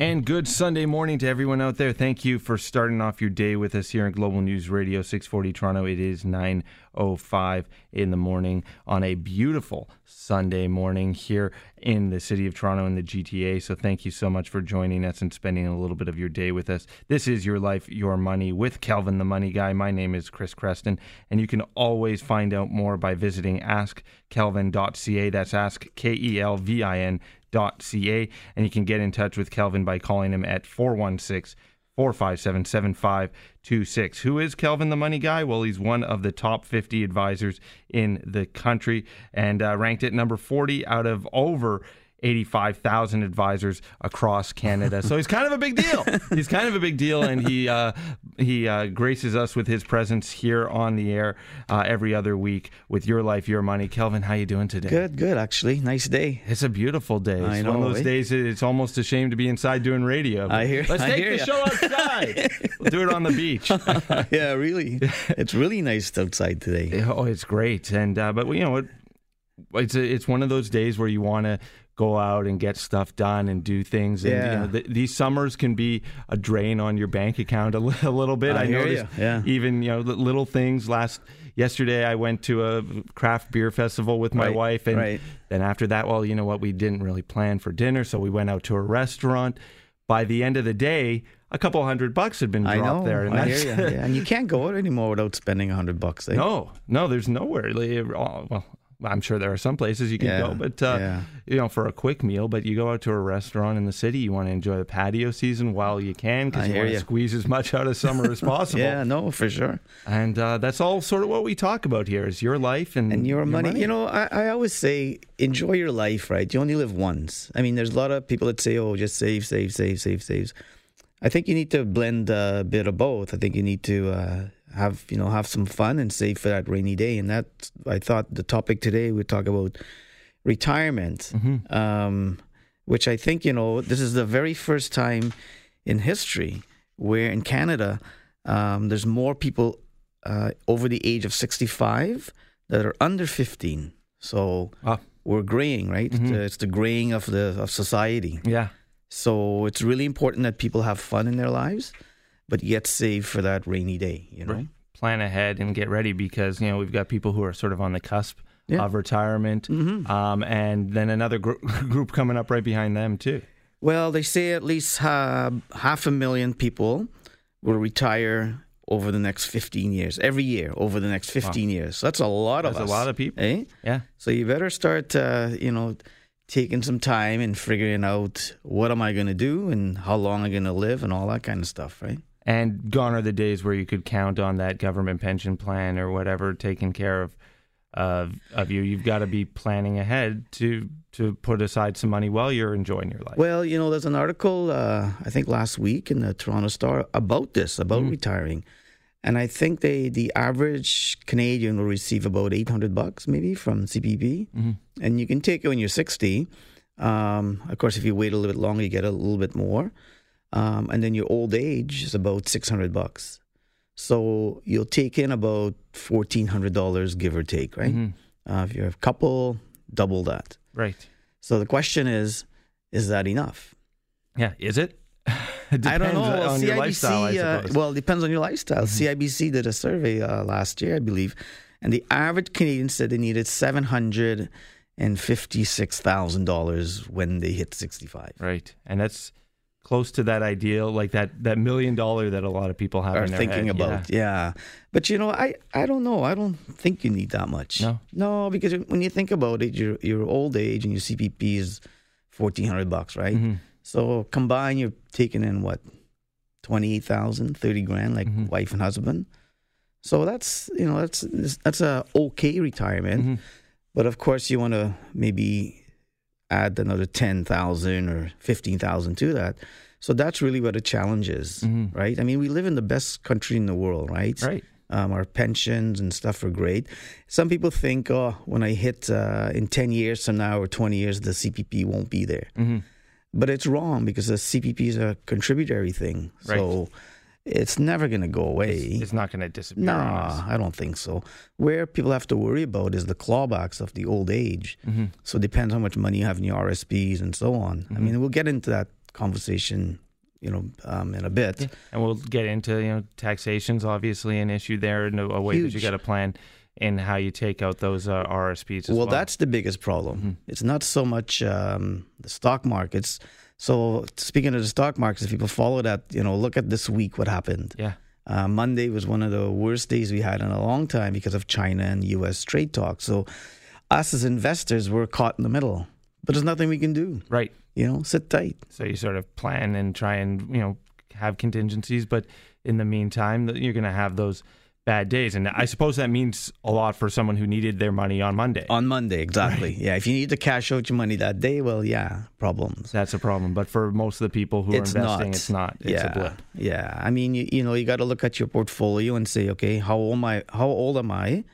And good Sunday morning to everyone out there. Thank you for starting off your day with us here on Global News Radio 640 Toronto. It is 9:05 in the morning on a beautiful Sunday morning here in the city of Toronto in the GTA. So thank you so much for joining us and spending a little bit of your day with us. This is Your Life, Your Money with Kelvin the Money Guy. My name is Chris Creston, and you can always find out more by visiting askkelvin.ca. That's ask K E L V I N ca and you can get in touch with Kelvin by calling him at 416 457 7526. Who is Kelvin the Money Guy? Well, he's one of the top 50 advisors in the country and uh, ranked at number 40 out of over 85,000 advisors across Canada. So he's kind of a big deal. he's kind of a big deal, and he uh, he uh, graces us with his presence here on the air uh, every other week with Your Life, Your Money. Kelvin, how you doing today? Good, good. Actually, nice day. It's a beautiful day. It's I know, one of those eh? days. It's almost a shame to be inside doing radio. I hear- Let's I take hear the ya. show outside. we'll do it on the beach. yeah, really. it's really nice outside today. Oh, it's great, and uh, but you know what? It's a, it's one of those days where you want to go out and get stuff done and do things. And you Yeah. know, th- these summers can be a drain on your bank account a, li- a little bit. I hear noticed yeah. even you know li- little things. Last yesterday, I went to a craft beer festival with my Right, wife, and right. then after that, well, you know what? We didn't really plan for dinner, so we went out to a restaurant. By the end of the day. A couple hundred bucks had been I dropped know. there, and I that's hear you. Yeah. And you can't go out anymore without spending a hundred bucks. Eh? no, no, there's nowhere. Well, I'm sure there are some places you can Yeah, go, but uh, yeah. you know, for a quick meal. But you go out to a restaurant in the city, you want to enjoy the patio season while you can because you want to squeeze as much out of summer as possible. Yeah, no, for sure. And uh, that's all sort of what we talk about here: is your life and And your money, you know, I, I always say enjoy your life, right? You only live once. I mean, there's a lot of people that say, oh, just save, save, save, save, saves. I think you need to blend a bit of both. I think you need to uh, have, you know, have some fun and save for that rainy day. And that, I thought the topic today, we talk about retirement, um, which I think, you know, this is the very first time in history where in Canada, um, there's more people uh, over the age of 65 that are under 15. So Ah. we're graying, right? Mm-hmm. It's the graying of the of society. yeah, So it's really important that people have fun in their lives, but yet save for that rainy day. You know, plan ahead and get ready because you know we've got people who are sort of on the cusp Yeah. Mm-hmm. of retirement, um, and then another gr- group coming up right behind them too. Well, they say at least uh, half a million people will retire over the next 15 years, every year over the next 15 years. So that's a lot of That's a lot of people. Eh? Yeah. So you better start, uh, you know, taking some time and figuring out what am I going to do and how long I'm going to live and all that kind of stuff, right? And gone are the days where you could count on that government pension plan or whatever taking care of of, of you. You've got to be planning ahead to to put aside some money while you're enjoying your life. Well, you know, there's an article uh, I think last week in the Toronto Star about this, about retiring, and I think they the average Canadian will receive about 800 bucks maybe from CPP, and you can take it when you're 60. Um, of course, if you wait a little bit longer, you get a little bit more, um, and then your old age is about 600 bucks. So you'll take in about $1,400, give or take, right? Uh, if you're a couple, double that. right. So the question is, is that enough? Yeah. Is it? it I don't depends know. on CIBC, your lifestyle, I uh, suppose. Mm-hmm. well, it depends on your lifestyle. CIBC did a survey uh, last year, I believe, and the average Canadian said they needed seven hundred and fifty-six thousand dollars when they hit sixty-five. right. And that's close to that ideal, like that that million dollar that a lot of people have Are in their thinking head. about, Yeah. yeah. But you know, I, I don't know. I don't think you need that much. No? no, because when you think about it, your your old age and your CPP is fourteen hundred bucks, right? Mm-hmm. So combine, you're taking in what, 28,000, 30 grand, like Mm-hmm. wife and husband. So that's, you know, that's, that's a okay retirement. Mm-hmm. But of course you want to maybe add another 10,000 or 15,000 to that. So that's really where the challenge is, right? I mean, we live in the best country in the world, right? Mm-hmm. Right. Um, our pensions and stuff are great. Some people think, oh, when I hit uh, in 10 years from now or 20 years, the CPP won't be there. Mm-hmm. But it's wrong because the CPP is a contributory thing. So it's never going to go away. It's not going to disappear. No, on. I don't think so. Where people have to worry about is the clawbacks of the old age. Mm-hmm. So it depends how much money you have in your RSPs and so on. I mean, we'll get into that conversation, you know, um, in a bit. And we'll get into you know taxation's obviously an issue there and a, a way that you got to plan in how you take out those uh, RSPs. As well, well, that's the biggest problem. Mm-hmm. It's not so much um, the stock markets. So speaking of the stock markets, if people follow that, you know, look at this week what happened. yeah. Uh, Monday was one of the worst days we had in a long time because of China and U.S. trade talks. So us as investors were caught in the middle, but there's nothing we can do. Right. You know, sit tight. So you sort of plan and try and you know have contingencies, but in the meantime, you're going to have those bad days, and I suppose that means a lot for someone who needed their money on Monday. On Monday, exactly. Yeah, if you need to cash out your money that day, well, yeah, problems. That's a problem. But for most of the people who It's are investing, not. it's not. It's yeah, a blip. yeah. I mean, you, you know, you got to look at your portfolio and say, okay, how old am I? How old am I?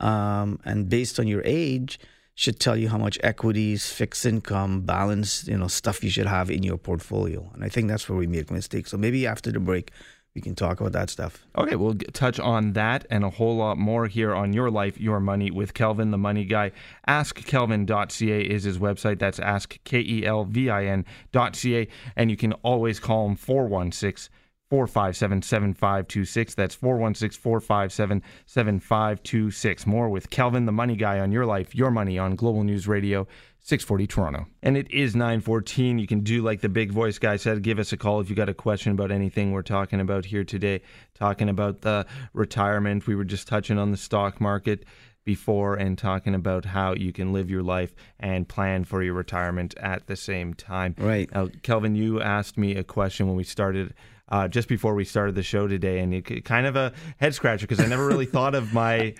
Um, and based on your age, should tell you how much equities, fixed income, balance, you know, stuff you should have in your portfolio. And I think that's where we make mistakes. So maybe after the break, we can talk about that stuff. Okay, we'll touch on that and a whole lot more here on Your Life, Your Money with Kelvin, the money guy. AskKelvin.ca is his website. That's ask, K E L V I N.ca. And you can always call him 416 457 7526. That's 416 457 7526. More with Kelvin, the money guy on Your Life, Your Money on Global News Radio. 640 Toronto. And it is 914. You can do like the big voice guy said, give us a call if you got a question about anything we're talking about here today. Talking about the retirement. We were just touching on the stock market before and talking about how you can live your life and plan for your retirement at the same time. Right. Now, Kelvin, you asked me a question when we started, uh, just before we started the show today, and it kind of a head scratcher because I never really thought of my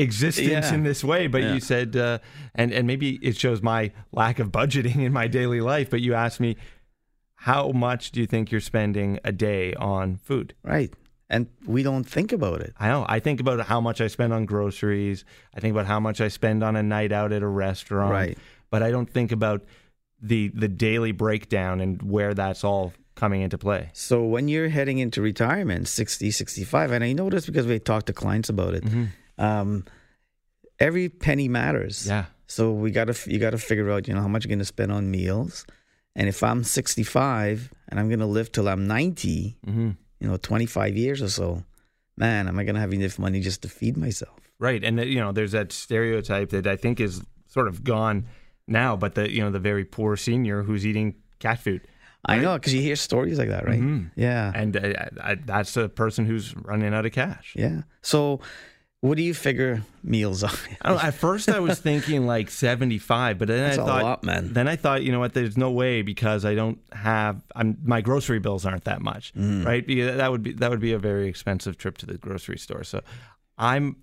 existence Yeah. in this way. But Yeah. you said, uh, and and maybe it shows my lack of budgeting in my daily life. But you asked me, how much do you think you're spending a day on food? Right. And we don't think about it. I know. I think about how much I spend on groceries. I think about how much I spend on a night out at a restaurant. Right. But I don't think about the the daily breakdown and where that's all coming into play. So when you're heading into retirement, 60, 65, and I know this because we talked to clients about it, um, every penny matters. Yeah. So we got to you got to figure out, you know, how much you're going to spend on meals. And if I'm 65 and I'm going to live till I'm 90, hmm you know, 25 years or so, man, am I going to have enough money just to feed myself? Right. And, uh, you know, there's that stereotype that I think is sort of gone now, but the, you know, the very poor senior who's eating cat food. I know because you hear stories like that, right? Mhm. Yeah. And uh, I, that's a person who's running out of cash. Yeah. So what do you figure meals are? I don't at first, I was thinking like 75, but then That's I a thought, lot, man. then I thought, you know what? There's no way because I don't have. I'm my grocery bills aren't that much, Mm-hmm. right? Because that would be that would be a very expensive trip to the grocery store. So, I'm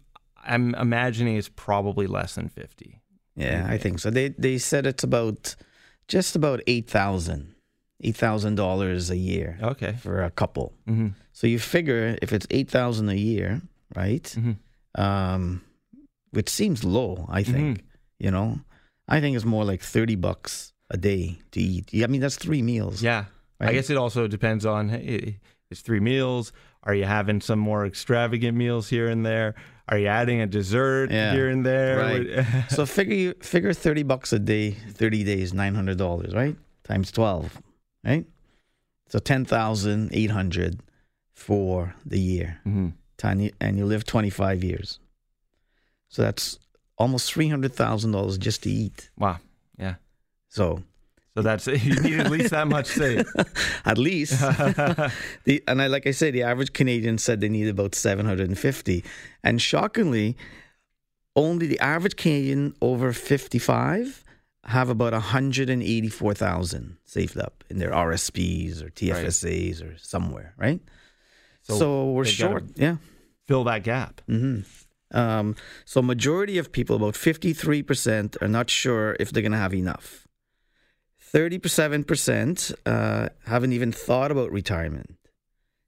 I'm imagining it's probably less than 50. Yeah, I think so. They they said it's about just about eight thousand, eight thousand dollars a year Okay. for a couple. hmm So you figure if it's eight thousand a year, right? Mhm. Um, which seems low, I think. You know, I think it's more like thirty bucks a day to eat. I mean that's three meals. Yeah. I guess it also depends on hey, it's three meals. Are you having some more extravagant meals here and there? Are you adding a dessert Yeah. here and there? Right. so figure you figure thirty bucks a day, thirty days, nine hundred dollars, right? Times twelve, right? So ten thousand eight hundred for the year. Mhm. Time and you live twenty five years. So that's almost three hundred thousand dollars just to eat. Wow. Yeah. So So that's you need at least that much saved. at least, the, and I like I said, the average Canadian said they need about seven hundred and fifty, and shockingly, only the average Canadian over fifty five have about hundred and eighty four thousand saved up in their RSPs or TFSAs or somewhere, right? So So, we're short, yeah. Fill that gap. hmm Um, so majority of people, about fifty three percent, are not sure if they're going to have enough. Thirty-seven percent uh, haven't even thought about retirement.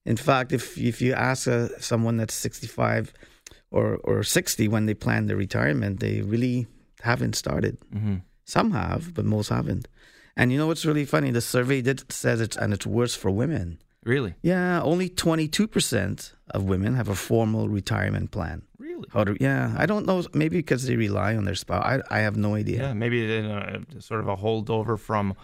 In fact, if if you ask uh, someone that's sixty five or or sixty when they plan their retirement, they really haven't started. hmm Some have, but most haven't. And you know what's really funny? The survey did says it's and it's worse for women. Really? Yeah, only twenty two percent of women have a formal retirement plan. Really? How to? Yeah, I don't know. Maybe because they rely on their spouse. I I have no idea. Yeah, maybe uh, sort of a holdover from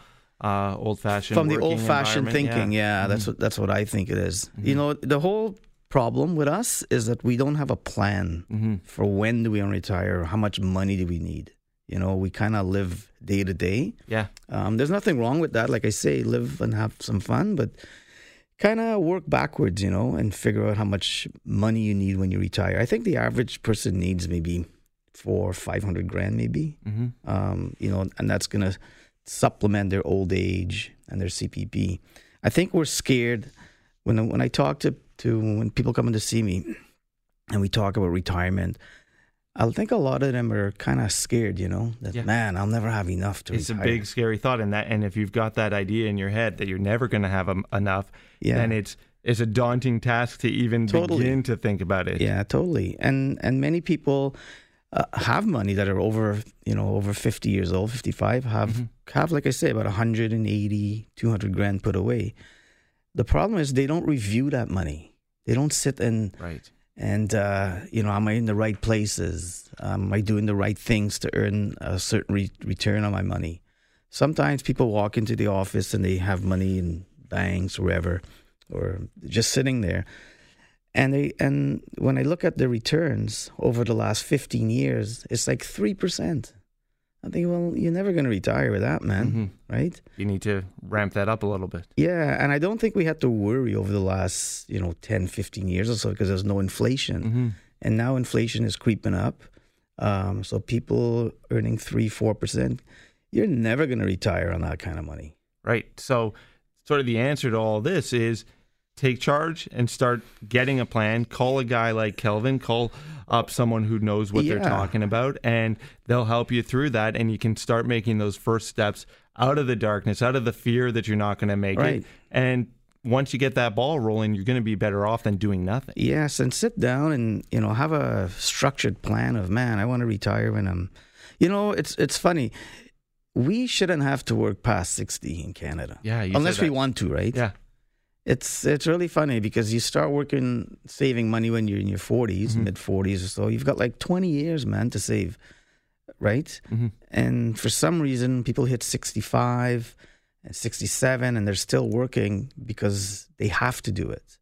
uh, old fashioned from the old fashioned thinking. Yeah, yeah that's mm-hmm. what that's what I think it is. Mm-hmm. You know, the whole problem with us is that we don't have a plan mm-hmm. for when do we retire, how much money do we need. You know, we kind of live day to day. Yeah. Um, there's nothing wrong with that. Like I say, live and have some fun, but kind of work backwards, you know, and figure out how much money you need when you retire. I think the average person needs maybe four, five hundred grand, maybe. Mm-hmm. Um, you know, and that's gonna supplement their old age and their CPP. I think we're scared when when I talk to to when people come in to see me and we talk about retirement. I think a lot of them are kind of scared, you know, that yeah. man, I'll never have enough to It's retire. a big scary thought and that and if you've got that idea in your head that you're never going to have enough, yeah. then it's it's a daunting task to even totally. begin to think about it. Yeah, totally. And and many people uh, have money that are over, you know, over 50 years old, 55, have mm-hmm. have like I say about 180, 200 grand put away. The problem is they don't review that money. They don't sit and right and uh, you know, am I in the right places? Am I doing the right things to earn a certain re- return on my money? Sometimes people walk into the office and they have money in banks wherever, or just sitting there, and they and when I look at the returns over the last fifteen years, it's like three percent. I think, well, you're never going to retire with that, man, mm-hmm. right? You need to ramp that up a little bit. Yeah, and I don't think we had to worry over the last, you know, 10, 15 years or so because there's no inflation. Mm-hmm. And now inflation is creeping up. Um, so people earning 3 4%, you're never going to retire on that kind of money. Right. So, sort of the answer to all this is take charge and start getting a plan. Call a guy like Kelvin, call up someone who knows what yeah. they're talking about, and they'll help you through that. And you can start making those first steps out of the darkness, out of the fear that you're not going to make right. it. And once you get that ball rolling, you're going to be better off than doing nothing. Yes, and sit down and you know have a structured plan of man. I want to retire when I'm. You know, it's it's funny. We shouldn't have to work past sixty in Canada. Yeah, unless we want to, right? Yeah it's it's really funny because you start working saving money when you're in your 40s mm-hmm. mid 40s or so you've got like 20 years man to save right mm-hmm. and for some reason people hit 65 and 67 and they're still working because they have to do it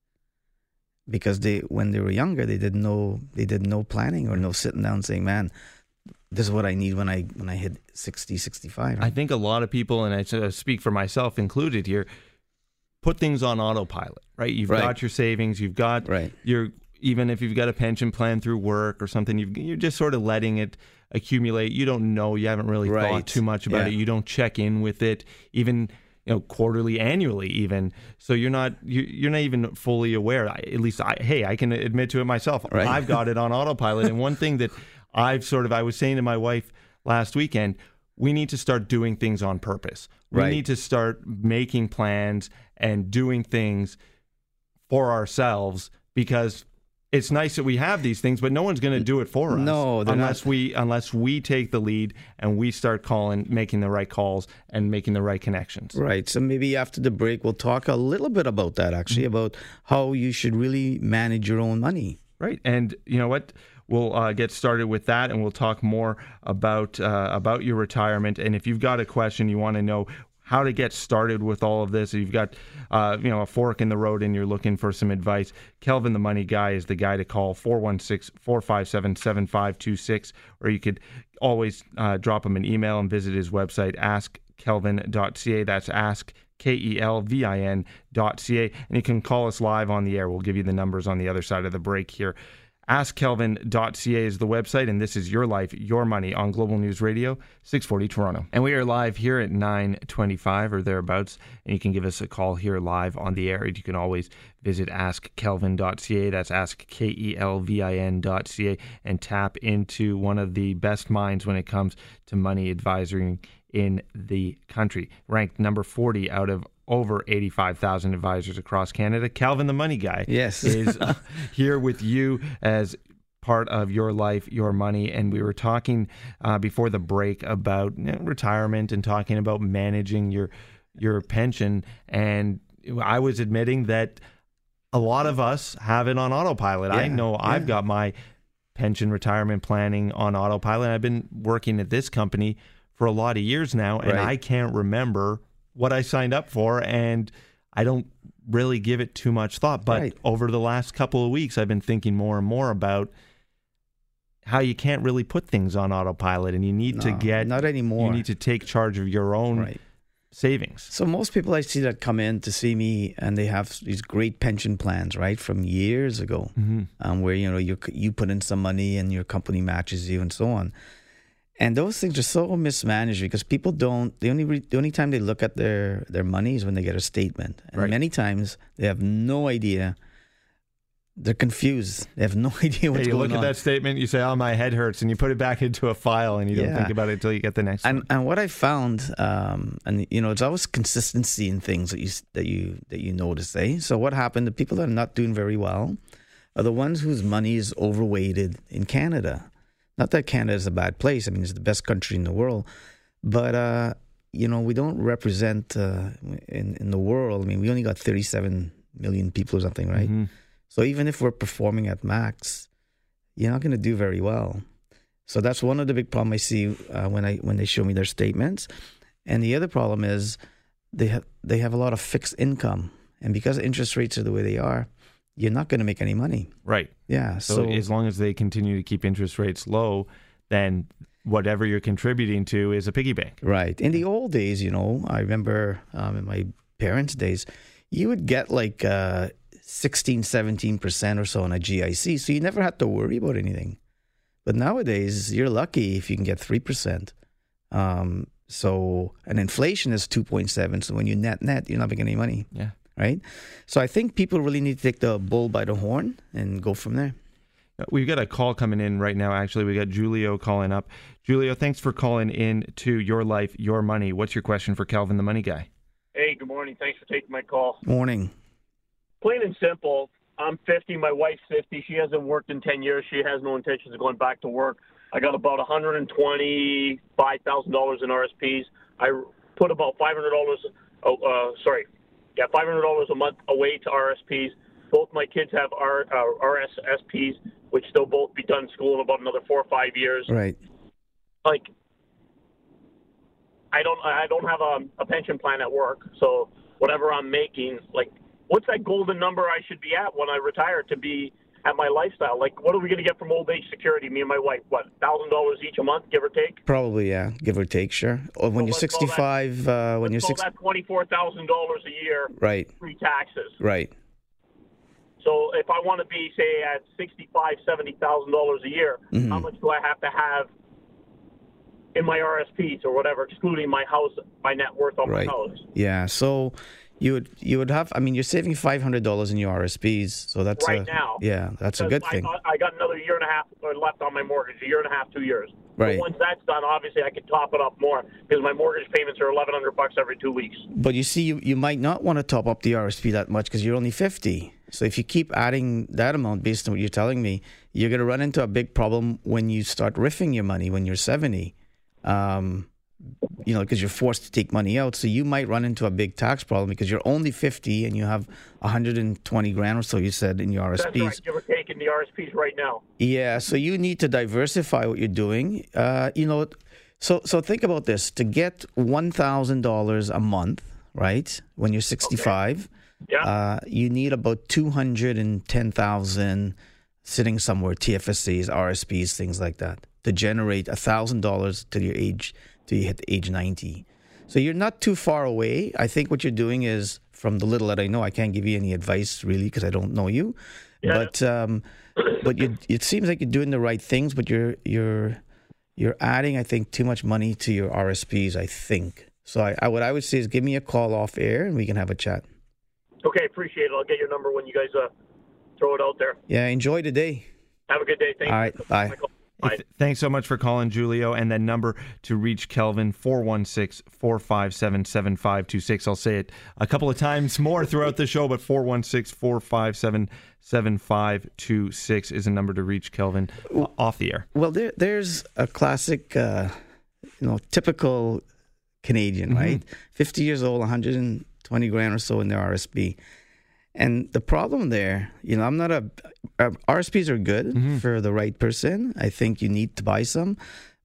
because they when they were younger they didn't know they did no planning or no sitting down saying man this is what I need when I when I hit 60 65 right? I think a lot of people and I speak for myself included here put things on autopilot, right? You've right. got your savings, you've got right. your even if you've got a pension plan through work or something, you are just sort of letting it accumulate. You don't know, you haven't really right. thought too much about yeah. it. You don't check in with it, even you know quarterly, annually, even. So you're not you, are not even fully aware. I, at least, I, hey, I can admit to it myself. I've got it on autopilot. and one thing that I've sort of I was saying to my wife last weekend we need to start doing things on purpose. We right. need to start making plans and doing things for ourselves because it's nice that we have these things, but no one's going to do it for us. No, unless not. we unless we take the lead and we start calling, making the right calls and making the right connections. Right. So maybe after the break, we'll talk a little bit about that. Actually, mm-hmm. about how you should really manage your own money. Right. And you know what? We'll uh, get started with that, and we'll talk more about uh, about your retirement. And if you've got a question, you want to know how to get started with all of this. You've got, uh, you know, a fork in the road and you're looking for some advice, Kelvin the Money Guy is the guy to call 416-457-7526 or you could always uh, drop him an email and visit his website askkelvin.ca. That's ask K E L V I N dot C A. And you can call us live on the air. We'll give you the numbers on the other side of the break here. AskKelvin.ca is the website, and this is Your Life, Your Money on Global News Radio, 640 Toronto. And we are live here at 925 or thereabouts, and you can give us a call here live on the air. You can always visit AskKelvin.ca, that's AskKelvin.ca, and tap into one of the best minds when it comes to money advisory in the country. Ranked number 40 out of over 85,000 advisors across Canada. Kelvin, the money guy, yes, is uh, here with you as part of your life, your money. And we were talking uh, before the break about you know, retirement and talking about managing your your pension. And I was admitting that a lot of us have it on autopilot. Yeah, I know yeah. I've got my pension retirement planning on autopilot. I've been working at this company for a lot of years now, and right. I can't remember what I signed up for, and I don't really give it too much thought. But Right. over the last couple of weeks, I've been thinking more and more about how you can't really put things on autopilot, and you need to get not anymore. You need to take charge of your own Right. savings. So most people I see that come in to see me and they have these great pension plans, right, from years ago, Mm-hmm. um, where you know you you put in some money and your company matches you and so on. And those things are so mismanaged because people don't. The only re, the only time they look at their their money is when they get a statement, and Right. many times they have no idea. They're confused. They have no idea what's you going look on. at that statement, you say, "Oh, my head hurts," and you put it back into a file, and you don't Yeah. think about it until you get the next and one. and what I found, um, and you know, it's always consistency in things that you that you that you notice. Eh? So what happened? The people that are not doing very well are the ones whose money is overweighted in Canada. Not that Canada is a bad place. I mean, it's the best country in the world, but uh, you know, we don't represent uh, in in the world. I mean, we only got thirty seven million people or something, right? Mhm. So even if we're performing at max, you're not going to do very well. So that's one of the big problem I see uh, when I when they show me their statements. And the other problem is they have they have a lot of fixed income, and because interest rates are the way they are, you're not going to make any money. Right. Yeah. So, So, as long as they continue to keep interest rates low, then whatever you're contributing to is a piggy bank. right in the old days, you know, I remember um, in my parents' days, you would get like uh, 16, 17 percent or so on a GIC, so you never had to worry about anything. But nowadays, you're lucky if you can get three percent. Um, so, and inflation is two point seven. So when you net net, you're not making any money, Yeah. Right? So I think people really need to take the bull by the horn and go from there. We've got a call coming in right now. Actually, we got Julio calling up. Julio, thanks for calling in to Your Life, Your Money. What's your question for Kelvin, the money guy? Hey, good morning. Thanks for taking my call. Morning. Plain and simple, I'm 50. My wife's 50. She hasn't worked in 10 years. She has no intentions of going back to work. I got about $125,000 in RSPs. I put about $500. Oh, uh, sorry, yeah, $500 a month away to RSPs. Both my kids have R, uh, RESPs, which they'll both be done school in about another four or five years. Right. like I don't I don't have a, a pension plan at work, so whatever I'm making, like what's that golden number I should be at when I retire to be at my lifestyle? Like what are we going to get from old age security? Me and my wife, what thousand dollars each a month, give or take. Probably, yeah, give or take, sure. Or when Well, you're call that- 65, uh, when you're 60, that twenty four thousand dollars a year right, Free taxes. right. So if I want to be say at sixty five seventy thousand dollars a year, Mm-hmm. how much do I have to have? In my RSPs or whatever, excluding my house, my net worth on Right. my house. Yeah, so you would you would have. I mean, you're saving five hundred dollars in your RSPs, so that's Right a, now. Yeah, that's a good thing. I, I got another year and a half left on my mortgage, a year and a half, two years. Right. But once that's done, obviously I can top it up more because my mortgage payments are eleven hundred bucks every two weeks. But you see, you, you might not want to top up the RSP that much because you're only fifty. So if you keep adding that amount based on what you're telling me, you're going to run into a big problem when you start riffing your money when you're seventy. Um, you know, because you're forced to take money out. So you might run into a big tax problem because you're only 50 and you have 120 grand or so, you said, in your That's RSPs. right. Give or take in the RSPs right now. Yeah, so you need to diversify what you're doing. Uh, you know, so so think about this: to get one thousand dollars a month, right? When you're 65, Yeah. uh, you need about two hundred and ten thousand sitting somewhere, TFSAs, RSPs, things like that, to generate thousand dollars till your age till you hit age 90. So you're not too far away. I think what you're doing is, from the little that I know, I can't give you any advice really because I don't know you. Yeah. But um, but you, it seems like you're doing the right things, but you're you're you're adding, I think, too much money to your RSPs. I think so. I, I what I would say is give me a call off air and we can have a chat. okay, appreciate it. I'll get your number when you guys uh, throw it out there. Yeah, enjoy the day. Have a good day. Thank All you. right, bye. Bye. thanks so much for calling, Julio. And that number to reach Kelvin, 416 457 7526. I'll say it a couple of times more throughout the show, but 416 457 7526 is a number to reach Kelvin uh, off the air. Well, there there's a classic, uh, you know, typical Canadian, right? Fifty years old, 120 grand or so in their RSP. And the problem there, you know, I'm not a uh, RSPs are good for the right person. I think you need to buy some,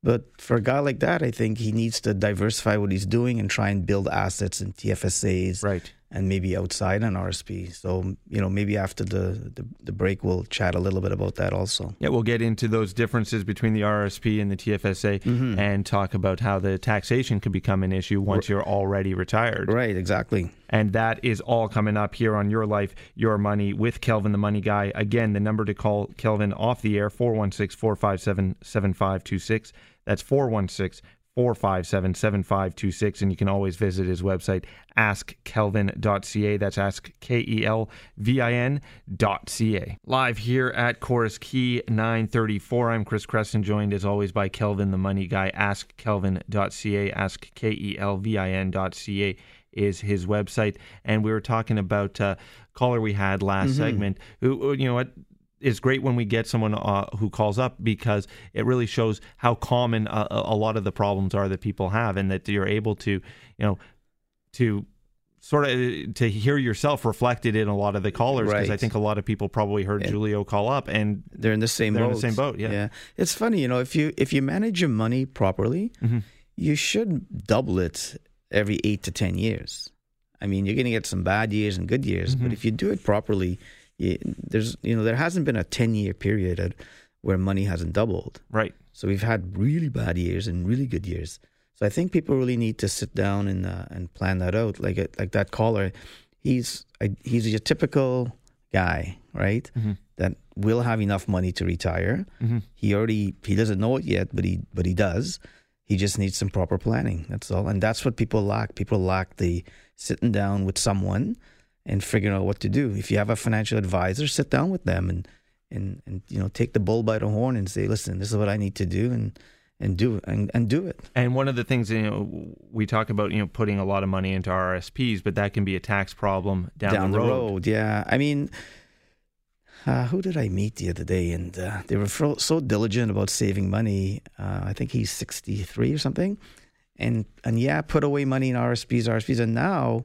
But for a guy like that, I think he needs to diversify what he's doing and try and build assets in TFSAs Right. And maybe outside an RSP. So, you know, maybe after the, the, the break, we'll chat a little bit about that also. Yeah, we'll get into those differences between the RSP and the TFSA Mm-hmm. and talk about how the taxation could become an issue once you're already retired. Right, exactly. And that is all coming up here on Your Life, Your Money with Kelvin, the Money Guy. Again, the number to call Kelvin off the air, 416 457 7526. That's 416 457 7526. And you can always visit his website, askkelvin.ca. That's ask K E L V I N.ca. Live here at Chorus Key 934. I'm Chris Creston, joined as always by Kelvin, the Money Guy. Askkelvin.ca. Ask K E L V I N.ca is his website. And we were talking about uh, caller we had last segment who, you know what, is great when we get someone uh, who calls up because it really shows how common a, a lot of the problems are that people have and that you're able to, you know, to sort of to hear yourself reflected in a lot of the callers because I think a lot of people probably heard Julio call up and They're in the same They're in boat. the same boat, yeah. Yeah. It's funny, you know, if you if you manage your money properly, Mm-hmm. you should double it every eight to ten years. I mean, you're going to get some bad years and good years, Mm-hmm. but if you do it properly, there's you know there hasn't been a ten year period where money hasn't doubled. right. So we've had really bad years and really good years. So I think people really need to sit down and uh, and plan that out. Like it, like that caller, he's I, he's your typical guy, right? Mm-hmm. That will have enough money to retire. Mm-hmm. He already he doesn't know it yet, but he but he does. He just needs some proper planning. That's all, and that's what people lack. People lack the sitting down with someone and figuring out what to do. If you have a financial advisor, sit down with them and and and you know take the bull by the horn and say, listen, this is what I need to do, and and do it and, and do it. And one of the things you know we talk about you know putting a lot of money into RSPs, but that can be a tax problem down, down the road. Yeah, I mean, uh, who did I meet the other day? And uh, they were fro- so diligent about saving money. Uh, I think he's sixty three or something, and and yeah, put away money in RSPs, RSPs, and now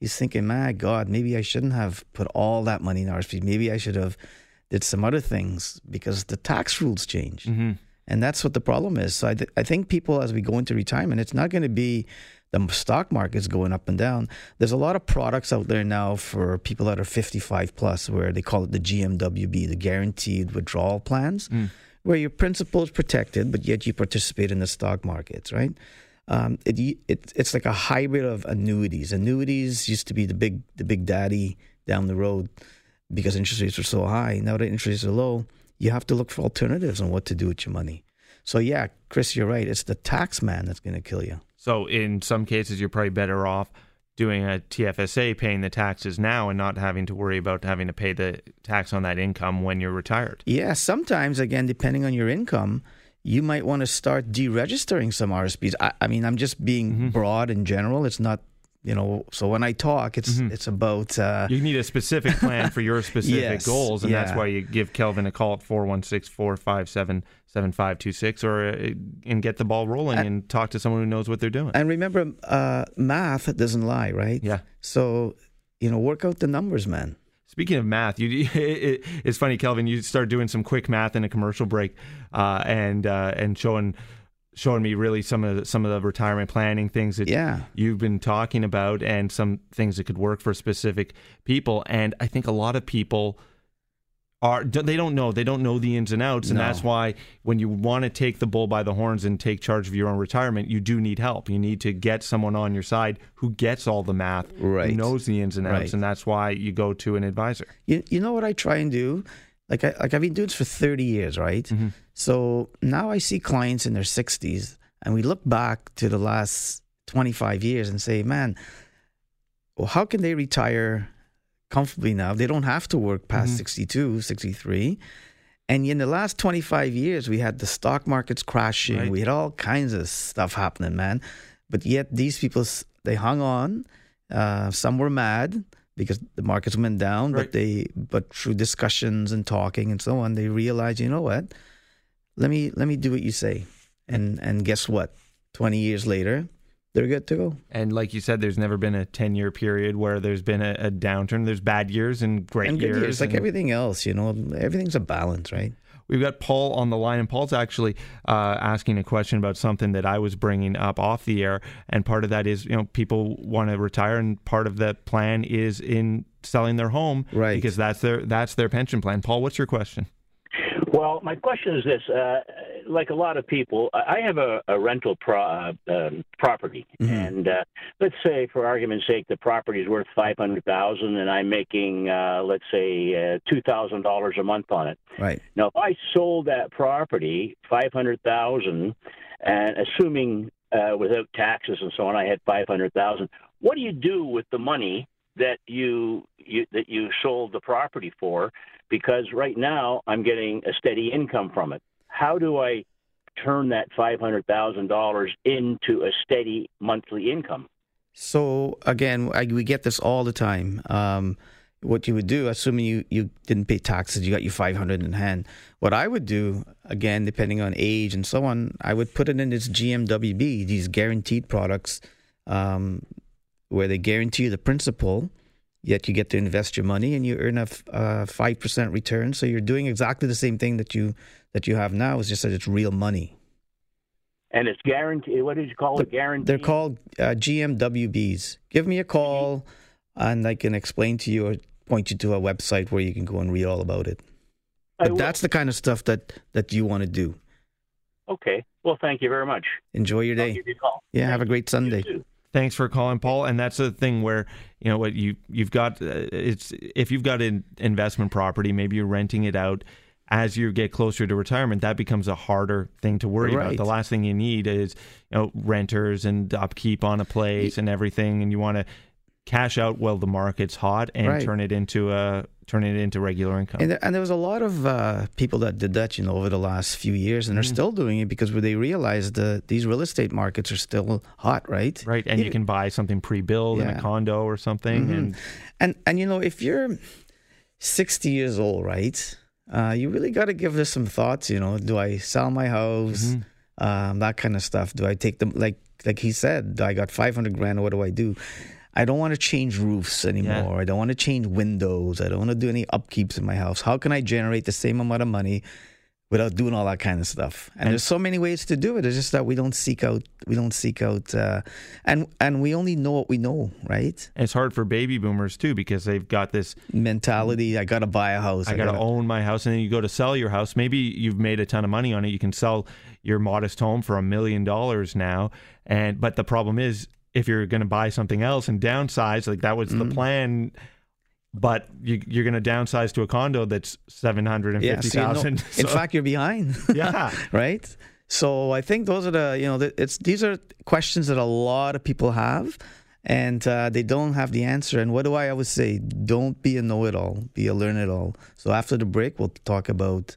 he's thinking, my God, maybe I shouldn't have put all that money in RSPs. Maybe I should have did some other things because the tax rules change. Mm-hmm. And that's what the problem is. So I, th- I think people, as we go into retirement, it's not going to be the stock market's going up and down. There's a lot of products out there now for people that are 55 plus, where they call it the GMWB, the Guaranteed Withdrawal Plans, where your principal is protected, but yet you participate in the stock markets, right? Um, it, it it's like a hybrid of annuities. Annuities used to be the big the big daddy down the road because interest rates were so high. Now that interest rates are low, you have to look for alternatives on what to do with your money. So yeah, Chris, you're right. It's the tax man that's going to kill you. So in some cases, you're probably better off doing a TFSA, paying the taxes now, and not having to worry about having to pay the tax on that income when you're retired. Yeah, sometimes again, depending on your income, you might want to start deregistering some RSPs. I, I mean, I'm just being broad in general. It's not, you know. So when I talk, it's it's about. Uh, You need a specific plan for your specific Yes, goals, and that's why you give Kelvin a call at 416 457 7526 or uh, and get the ball rolling and talk to someone who knows what they're doing. and remember, uh, math doesn't lie, right? Yeah. So you know, work out the numbers, man. Speaking of math, you it, it's funny, Kelvin. You start doing some quick math in a commercial break, uh, and uh, and showing showing me really some of the, some of the retirement planning things that Yeah. you've been talking about, and some things that could work for specific people. And I think a lot of people are they don't know they don't know the ins and outs, and No. that's why when you want to take the bull by the horns and take charge of your own retirement, you do need help. You need to get someone on your side who gets all the math, Right. who knows the ins and outs, Right. and that's why you go to an advisor. You, you know what I try and do? Like I like I've been doing this for 30 years, right? Mm-hmm. So now I see clients in their 60s and we look back to the last 25 years and say, "Man, well how can they retire comfortably now? They don't have to work past 62, 63." And in the last 25 years, we had the stock markets crashing. Right. We had all kinds of stuff happening, man. But yet these people, they hung on. Uh, some were mad because the markets went down, Right. but they, but through discussions and talking and so on, they realized, you know what? Let me let me do what you say, and and guess what? Twenty years later, they're good to go. And like you said, there's never been a 10 year period where there's been a, a downturn. There's bad years and great and good years. years, like everything else, you know, everything's a balance, right? we've got Paul on the line, and Paul's actually uh, asking a question about something that I was bringing up off the air. And part of that is, you know, people want to retire, and part of the plan is in selling their home, Right. Because that's their that's their pension plan. Paul, what's your question? Well, my question is this: uh, like a lot of people, I have a, a rental pro- uh, um, property, and uh, let's say, for argument's sake, the property is worth five hundred thousand, and I'm making, uh, let's say, uh, two thousand dollars a month on it. Right. Now, if I sold that property, five hundred thousand, and assuming uh, without taxes and so on, I had five hundred thousand. What do you do with the money that you, you that you sold the property for? Because right now I'm getting a steady income from it. How do I turn that five hundred thousand dollars into a steady monthly income? So again, I, we get this all the time. Um, what you would do, assuming you, you didn't pay taxes, you got your 500 in hand. What I would do, again, depending on age and so on, I would put it in this GMWB, these guaranteed products, um, where they guarantee you the principal, yet you get to invest your money and you earn a five percent return. So you're doing exactly the same thing that you that you have now. It's just that it's real money. And it's guaranteed. What did you call it? Guaranteed. They're called uh, GMWBs. Give me a call, and I can explain to you or point you to a website where you can go and read all about it. But that's the kind of stuff that that you want to do. okay. Well, thank you very much. Enjoy your day. give you a call. Yeah, have a Thank great. Sunday. Thanks for calling, Paul. And that's the thing where you know what you you've got. Uh, it's if you've got an investment property, maybe you're renting it out. As you get closer to retirement, that becomes a harder thing to worry about. The last thing you need is you know renters and upkeep on a place and everything, and you want to cash out while the market's hot and Right. turn it into a turn it into regular income. And, there- and there was a lot of uh, people that did that, you know, over the last few years, and they're still doing it because they realized that these real estate markets are still hot, right? right, and you can buy something pre-built in a condo or something, and And and you know, if you're 60 years old, right, uh, you really got to give this some thoughts. You know, do I sell my house? Um, that kind of stuff. Do I take them like like he said? I got 500 grand. What do I do? I don't want to change roofs anymore. I don't want to change windows. I don't want to do any upkeeps in my house. How can I generate the same amount of money without doing all that kind of stuff? And, there's so many ways to do it. It's just that we don't seek out. We don't seek out, uh, and and we only know what we know, right? it's hard for baby boomers too because they've got this mentality. I got to buy a house. I got to gotta- own my house, and then you go to sell your house. Maybe you've made a ton of money on it. You can sell your modest home for a million dollars now, and but the problem is if you're going to buy something else and downsize, like that was the Mm-hmm. plan. But you, you're going to downsize to a condo that's seven hundred and fifty thousand. Yeah, so you know- thousand. in fact, you're behind. yeah, right? So I think those are the you know it's these are questions that a lot of people have, and uh, they don't have the answer. And what do I always say? Don't be a know-it-all, be a learn-it-all. So after the break, we'll talk about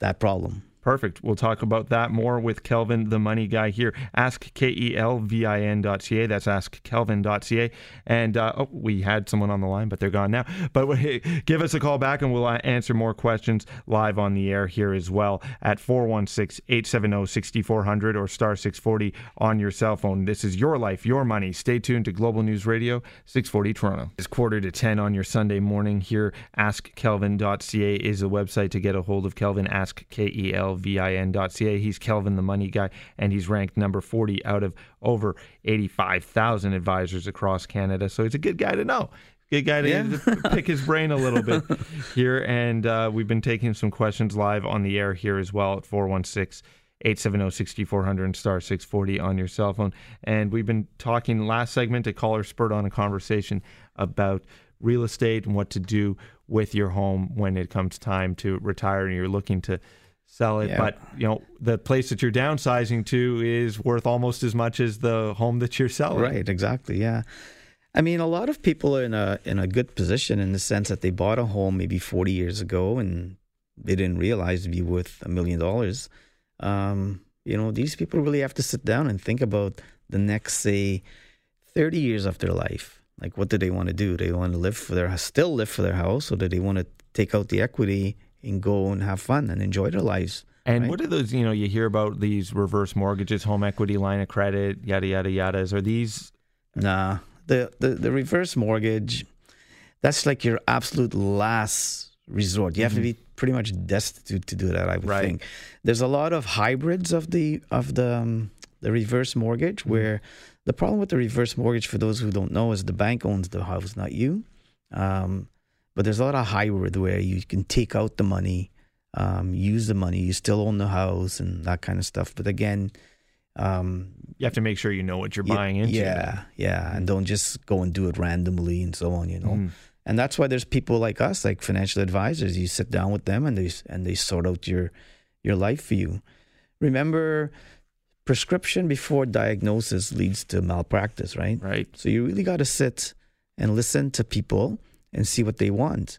that problem. Perfect. We'll talk about that more with Kelvin, the money guy here. Ask K E L V I N dot C A. That's ask askkelvin.ca. And uh, oh, we had someone on the line, but they're gone now. But hey, give us a call back and we'll uh, answer more questions live on the air here as well at 416 870 6400 or star 640 on your cell phone. This is your life, your money. Stay tuned to Global News Radio 640 Toronto. It's quarter to 10 on your Sunday morning here. Ask AskKelvin.ca is the website to get a hold of Kelvin. Ask K E L V I N.ca. He's Kelvin, the money guy, and he's ranked number 40 out of over 85,000 advisors across Canada. So he's a good guy to know. Good guy to, Yeah. pick his brain a little bit here. And uh, we've been taking some questions live on the air here as well at 416 870 6400 and star 640 on your cell phone. And we've been talking last segment, a caller spurred on a conversation about real estate and what to do with your home when it comes time to retire and you're looking to sell it. Yeah. But, you know, the place that you're downsizing to is worth almost as much as the home that you're selling. Right, exactly. Yeah. I mean, a lot of people are in a in a good position in the sense that they bought a home maybe 40 years ago and they didn't realize it'd be worth a million dollars. Um, you know, these people really have to sit down and think about the next, say, 30 years of their life. Like, what do they want to do? do? They want to live for their still live for their house, or do they want to take out the equity and go and have fun and enjoy their lives? And Right. what are those, you know, you hear about these reverse mortgages, home equity line of credit, yada, yada, yada. Are these, Nah, the, the the reverse mortgage, that's like your absolute last resort. You have to be pretty much destitute to do that. I would Right. think there's a lot of hybrids of the of the um, the reverse mortgage Mm-hmm. where the problem with the reverse mortgage for those who don't know is the bank owns the house, not you. Um, but there's a lot of hybrid where you can take out the money, um, use the money, you still own the house and that kind of stuff. But again, um, You have to make sure you know what you're Ye- buying into. Yeah, yeah, and don't just go and do it randomly and so on. You know, Mhm. and that's why there's people like us, like financial advisors. You sit down with them and they and they sort out your your life for you. Remember, prescription before diagnosis leads to malpractice, right? Right. So you really got to sit and listen to people and see what they want,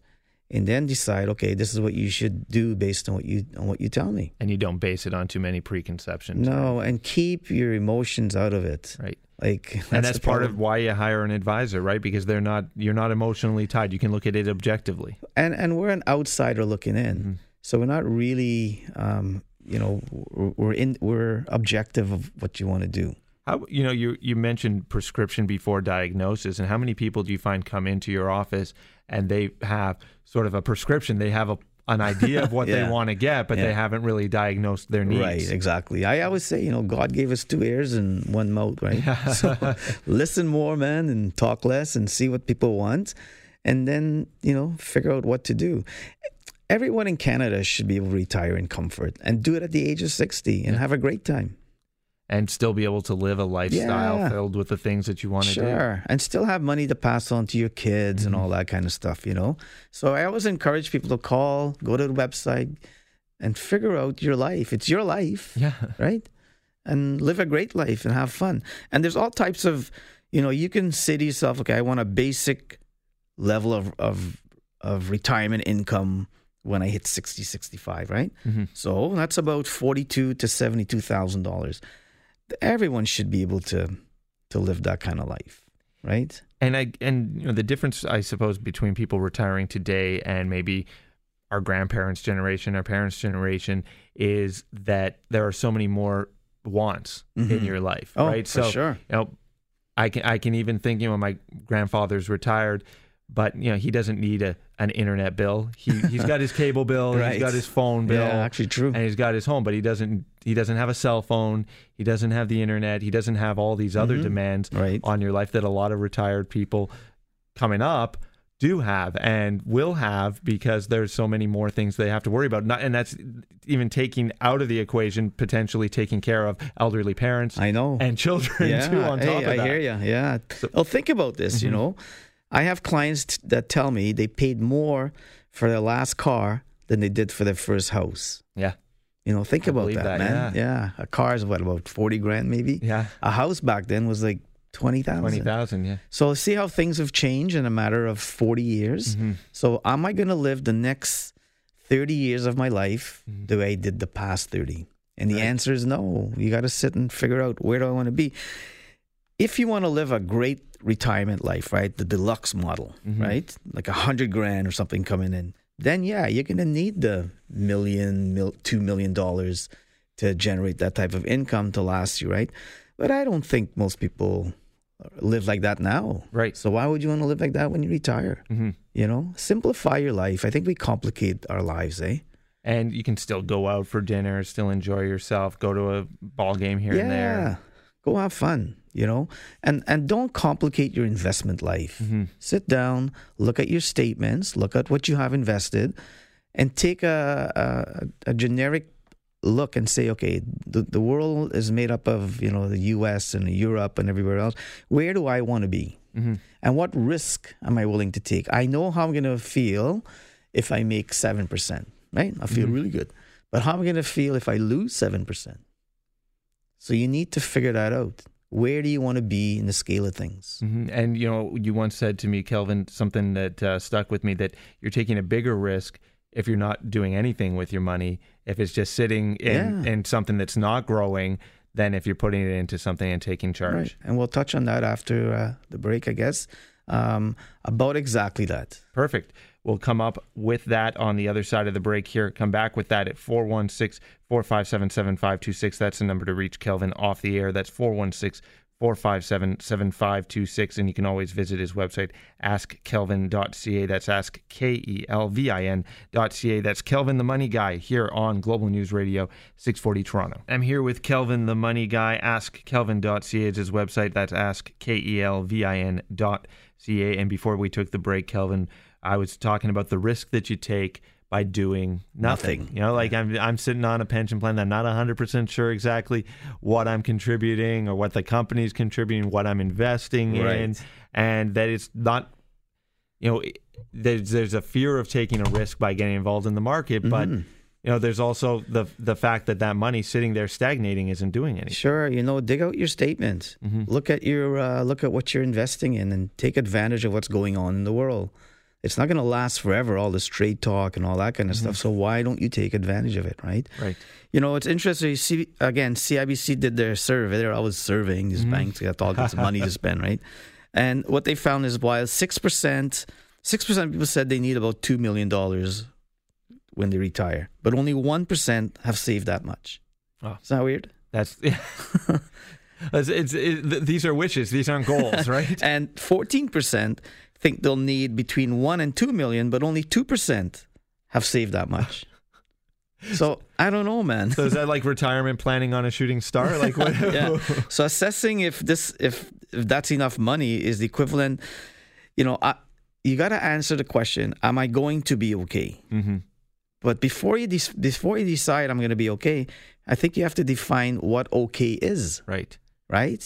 and then decide, okay, this is what you should do based on what you on what you tell me. And you don't base it on too many preconceptions. No, and keep your emotions out of it. Right. Like, and that's part problem. of why you hire an advisor, right? Because they're not you're not emotionally tied. You can look at it objectively. and and we're an outsider looking in, Mm-hmm. so we're not really, um, you know, we're, we're in we're objective of what you want to do. How you know you you mentioned prescription before diagnosis, and how many people do you find come into your office and they have sort of a prescription? They have a an idea of what Yeah. they want to get, but Yeah. they haven't really diagnosed their needs. Right, exactly. I always say, you know, God gave us two ears and one mouth, right? so listen more, man, and talk less, and see what people want, and then you know figure out what to do. Everyone in Canada should be able to retire in comfort and do it at the age of sixty and have a great time. And still be able to live a lifestyle Yeah. filled with the things that you want to do. Sure, and still have money to pass on to your kids and all that kind of stuff, you know. So I always encourage people to call, go to the website, and figure out your life. It's your life, Yeah. right? And live a great life and have fun. And there's all types of, you know, you can say to yourself, okay, I want a basic level of of of retirement income when I hit 60, 65, right? Mhm. So that's about forty-two to seventy-two thousand dollars. Everyone should be able to to live that kind of life, right? And I and you know the difference I suppose between people retiring today and maybe our grandparents' generation, our parents' generation, is that there are so many more wants in Mhm. your life, Oh, right? so sure. you know, I can I can even think you know my grandfather's retired, but you know he doesn't need a an internet bill. He he's got his cable bill, Right. he's got his phone bill, Yeah, actually true. and he's got his home, but he doesn't he doesn't have a cell phone, he doesn't have the internet, he doesn't have all these other Mhm. demands Right. on your life that a lot of retired people coming up do have and will have because there's so many more things they have to worry about. Not, and that's even taking out of the equation potentially taking care of elderly parents I know. and children yeah, too on top hey, of I that. I hear you. Yeah. well, think about this. You Mhm. know, I have clients t- that tell me they paid more for their last car than they did for their first house. Yeah. You know, think I about that, that, man. Yeah. a car is what about forty grand, maybe. Yeah. A house back then was like twenty thousand. 20,000, yeah. So see how things have changed in a matter of forty years. Mhm. So am I going to live the next 30 years of my life Mhm. the way I did the past 30? And the Right. answer is no. You got to sit and figure out where do I want to be. If you want to live a great retirement life, right? The deluxe model, Mhm. right? Like a hundred grand or something coming in. Then yeah, you're going to need the million, mil, two million dollars to generate that type of income to last you, right? But I don't think most people live like that now. Right. So why would you want to live like that when you retire? hmm You know, simplify your life. I think we complicate our lives, eh? And you can still go out for dinner, still enjoy yourself, go to a ball game here and there. Go have fun, you know? And and don't complicate your investment life. Mhm. Sit down, look at your statements, look at what you have invested, and take a a, a generic look and say, okay, the, the world is made up of, you know, the US and Europe and everywhere else. Where do I want to be? Mhm. And what risk am I willing to take? I know how I'm going to feel if I make 7%, right? I feel Mhm. really good. But how am I going to feel if I lose 7%? So you need to figure that out. Where do you want to be in the scale of things? hmm And you know, you once said to me, Kelvin, something that uh, stuck with me that you're taking a bigger risk if you're not doing anything with your money, if it's just sitting in, Yeah. in something that's not growing, than if you're putting it into something and taking charge. Right. And we'll touch on that after uh, the break, I guess, um, about exactly that. Perfect. We'll come up with that on the other side of the break here. Come back with that at 416 457 7526. That's the number to reach Kelvin off the air. That's 416 457 7526. And you can always visit his website, askkelvin.ca. That's ask K E L V I N.ca. That's Kelvin the Money Guy here on Global News Radio 640 Toronto. I'm here with Kelvin the Money Guy. AskKelvin.ca is his website. That's ask K E L V I N.ca. And before we took the break, Kelvin, I was talking about the risk that you take by doing nothing. Nothing. You know, like I'm I'm sitting on a pension plan. I'm not 100% sure exactly what I'm contributing or what the company's contributing, what I'm investing in, and that it's not you know, it- there's there's a fear of taking a risk by getting involved in the market, but Mhm. you know, there's also the the fact that that money sitting there stagnating isn't doing anything. Sure, you know, dig out your statements. Mm-hmm. Look at your uh, look at what you're investing in, and take advantage of what's going on in the world. It's not going to last forever. All this trade talk and all that kind of Mm-hmm. stuff. So why don't you take advantage of it, right? Right. You know, it's interesting. You see, again, CIBC did their survey. They're always surveying these banks. They got all kinds of money to spend, right? And what they found is while six percent, six percent of people said they need about two million dollars when they retire, but only one percent have saved that much. Wow. Is that weird? That's it's, it's it, th- these are wishes. These aren't goals, right? and 14% think they'll need between 1 and 2 million, but only 2% have saved that much. so I don't know, man. so is that like retirement planning on a shooting star? Like what? yeah. So assessing if this if if that's enough money is the equivalent, you know, I, you got to answer the question: Am I going to be okay? hmm But before you de- before you decide I'm going to be okay, I think you have to define what okay is, Right. right?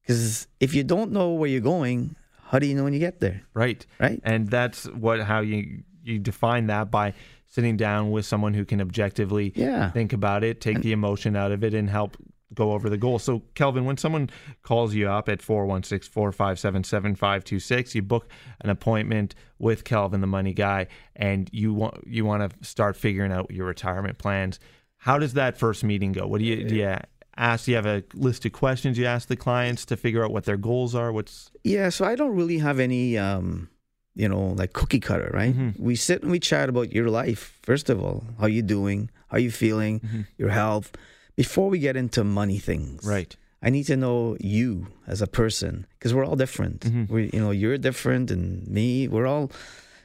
Because if you don't know where you're going, how do you know when you get there, Right. right? and that's what how you you define that by sitting down with someone who can objectively Yeah. think about it take the emotion out of it and help go over the goal so kelvin when someone calls you up at 416-457-7526 you book an appointment with kelvin the money guy and you want you want to start figuring out your retirement plans how does that first meeting go what do you do you ask you have a list of questions you ask the clients to figure out what their goals are what's Yeah, so I don't really have any, um, you know, like cookie cutter, right? Mhm. We sit and we chat about your life, first of all. How you doing? How you feeling? Your health. Before we get into money things. right I need to know you as a person because we're all different. Mhm. We, you know, you're different and me, we're all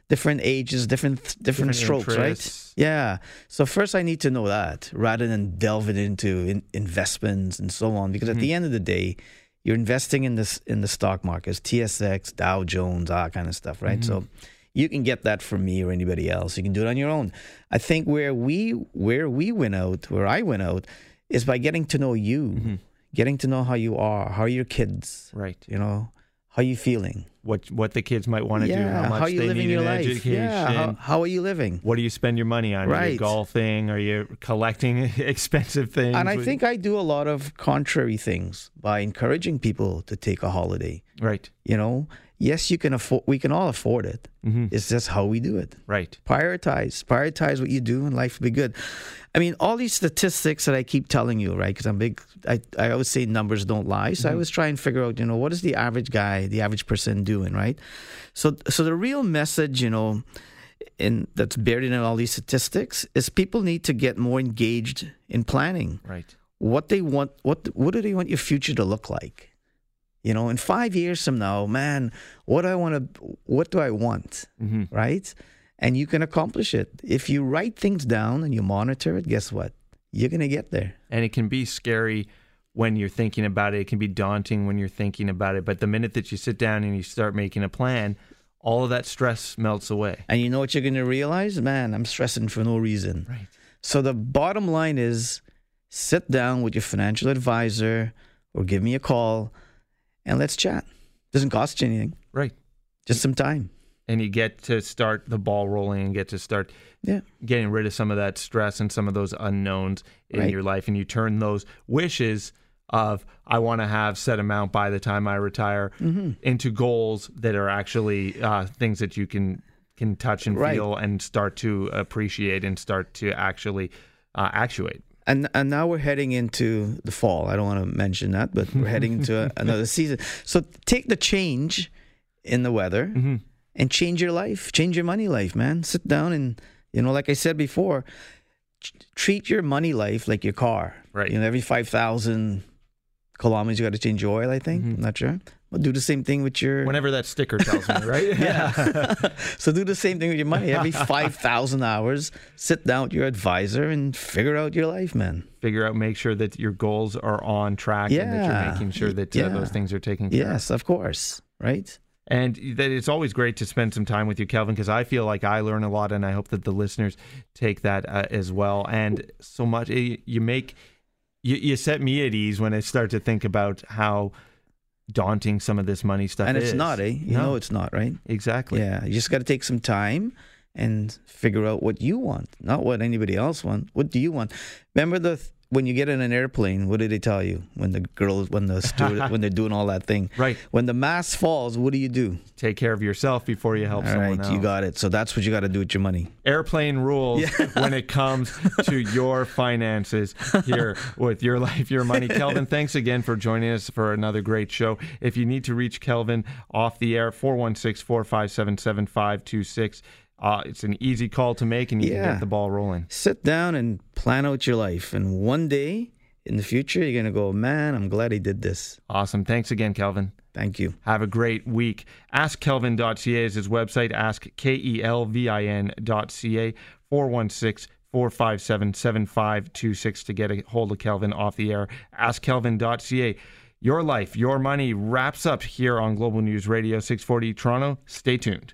different ages, different different, Different strokes, interests. right? Yeah. So first I need to know that rather than delving into in, investments and so on because at the mm-hmm. end of the day, you're investing in this in the stock markets, TSX, Dow Jones, all that kind of stuff, right? So mm-hmm. you can get that from me or anybody else. You can do it on your own. I think where we where we went out, where I went out, is by getting to know you, mm-hmm. getting to know how you are, how are your kids, right you know, how you feeling, what what the kids might want to do, yeah, how much you they living need your in life, education. yeah, how, how are you living? what do you spend your money on? Are you Right. golfing? Are you collecting expensive things? And I think I do a lot of contrary things by encouraging people to take a holiday. right, You know, yes, you can afford. We can all afford it. Mhm. It's just how we do it. right, prioritize prioritize what you do and life will be good i mean all these statistics that i keep telling you right because i'm big I, I always say numbers don't lie so i always try and figure out you know what is the average guy the average person doing right so so the real message you know in that's buried in all these statistics is people need to get more engaged in planning right, what they want what what do they want your future to look like you know in five years from now man what do i want to what do i want hmm right? And you can accomplish it. If you write things down and you monitor it, guess what? You're going to get there. and it can be scary when you're thinking about it. It can be daunting when you're thinking about it. But the minute that you sit down and you start making a plan, all of that stress melts away. And you know what you're going to realize? Man, I'm stressing for no reason. Right. So the bottom line is sit down with your financial advisor or give me a call and let's chat. Doesn't cost you anything, Right. just some time. And you get to start the ball rolling and get to start Yeah. getting rid of some of that stress and some of those unknowns in Right. your life and you turn those wishes of I want to have set amount by the time I retire Mm-hmm. into goals that are actually uh, things that you can can touch and Right. feel and start to appreciate and start to actually uh, actuate. And and now we're heading into the fall. I don't want to mention that, but we're heading into a, another season. So take the change in the weather Mm-hmm. and change your life, change your money life, man. Sit down and you know, like I said before, treat your money life like your car. Right. You know, every five thousand kilometers you got to change oil. I think. I'm not sure. Well, do the same thing with your. Whenever that sticker tells me, right? yeah. so do the same thing with your money. Every five thousand hours, sit down with your advisor and figure out your life, man. Figure out, make sure that your goals are on track and that you're making sure that uh, Yeah. those things are taken care of. Yes, of course. Right. And that it's always great to spend some time with you, Kelvin, because I feel like I learn a lot, and I hope that the listeners take that uh, as well. And so much eh, you make you, you set me at ease when I start to think about how daunting some of this money stuff and is. it's not, eh? You No. know, it's not, right? exactly. Yeah, you just got to take some time and figure out what you want, not what anybody else wants. What do you want? Remember the th- when you get in an airplane, what do they tell you when the girls, when the steward, when they're doing all that thing? Right. When the mask falls, what do you do? Take care of yourself before you help All someone right, else. you got it. So that's what you got to do with your money. airplane rules when it comes to your finances here with your life, your money. Kelvin, thanks again for joining us for another great show. If you need to reach Kelvin off the air, 416 457 7526. Uh, It's an easy call to make and you can get the ball rolling. Sit down and plan out your life, and one day in the future, you're gonna go, man, I'm glad he did this. Awesome. Thanks again, Kelvin. Thank you. Have a great week. AskKelvin.ca is his website. Ask K E L V I N.ca 416 457 7526 to get a hold of Kelvin off the air. AskKelvin.ca. Your life, your money wraps up here on Global News Radio 640 Toronto. Stay tuned.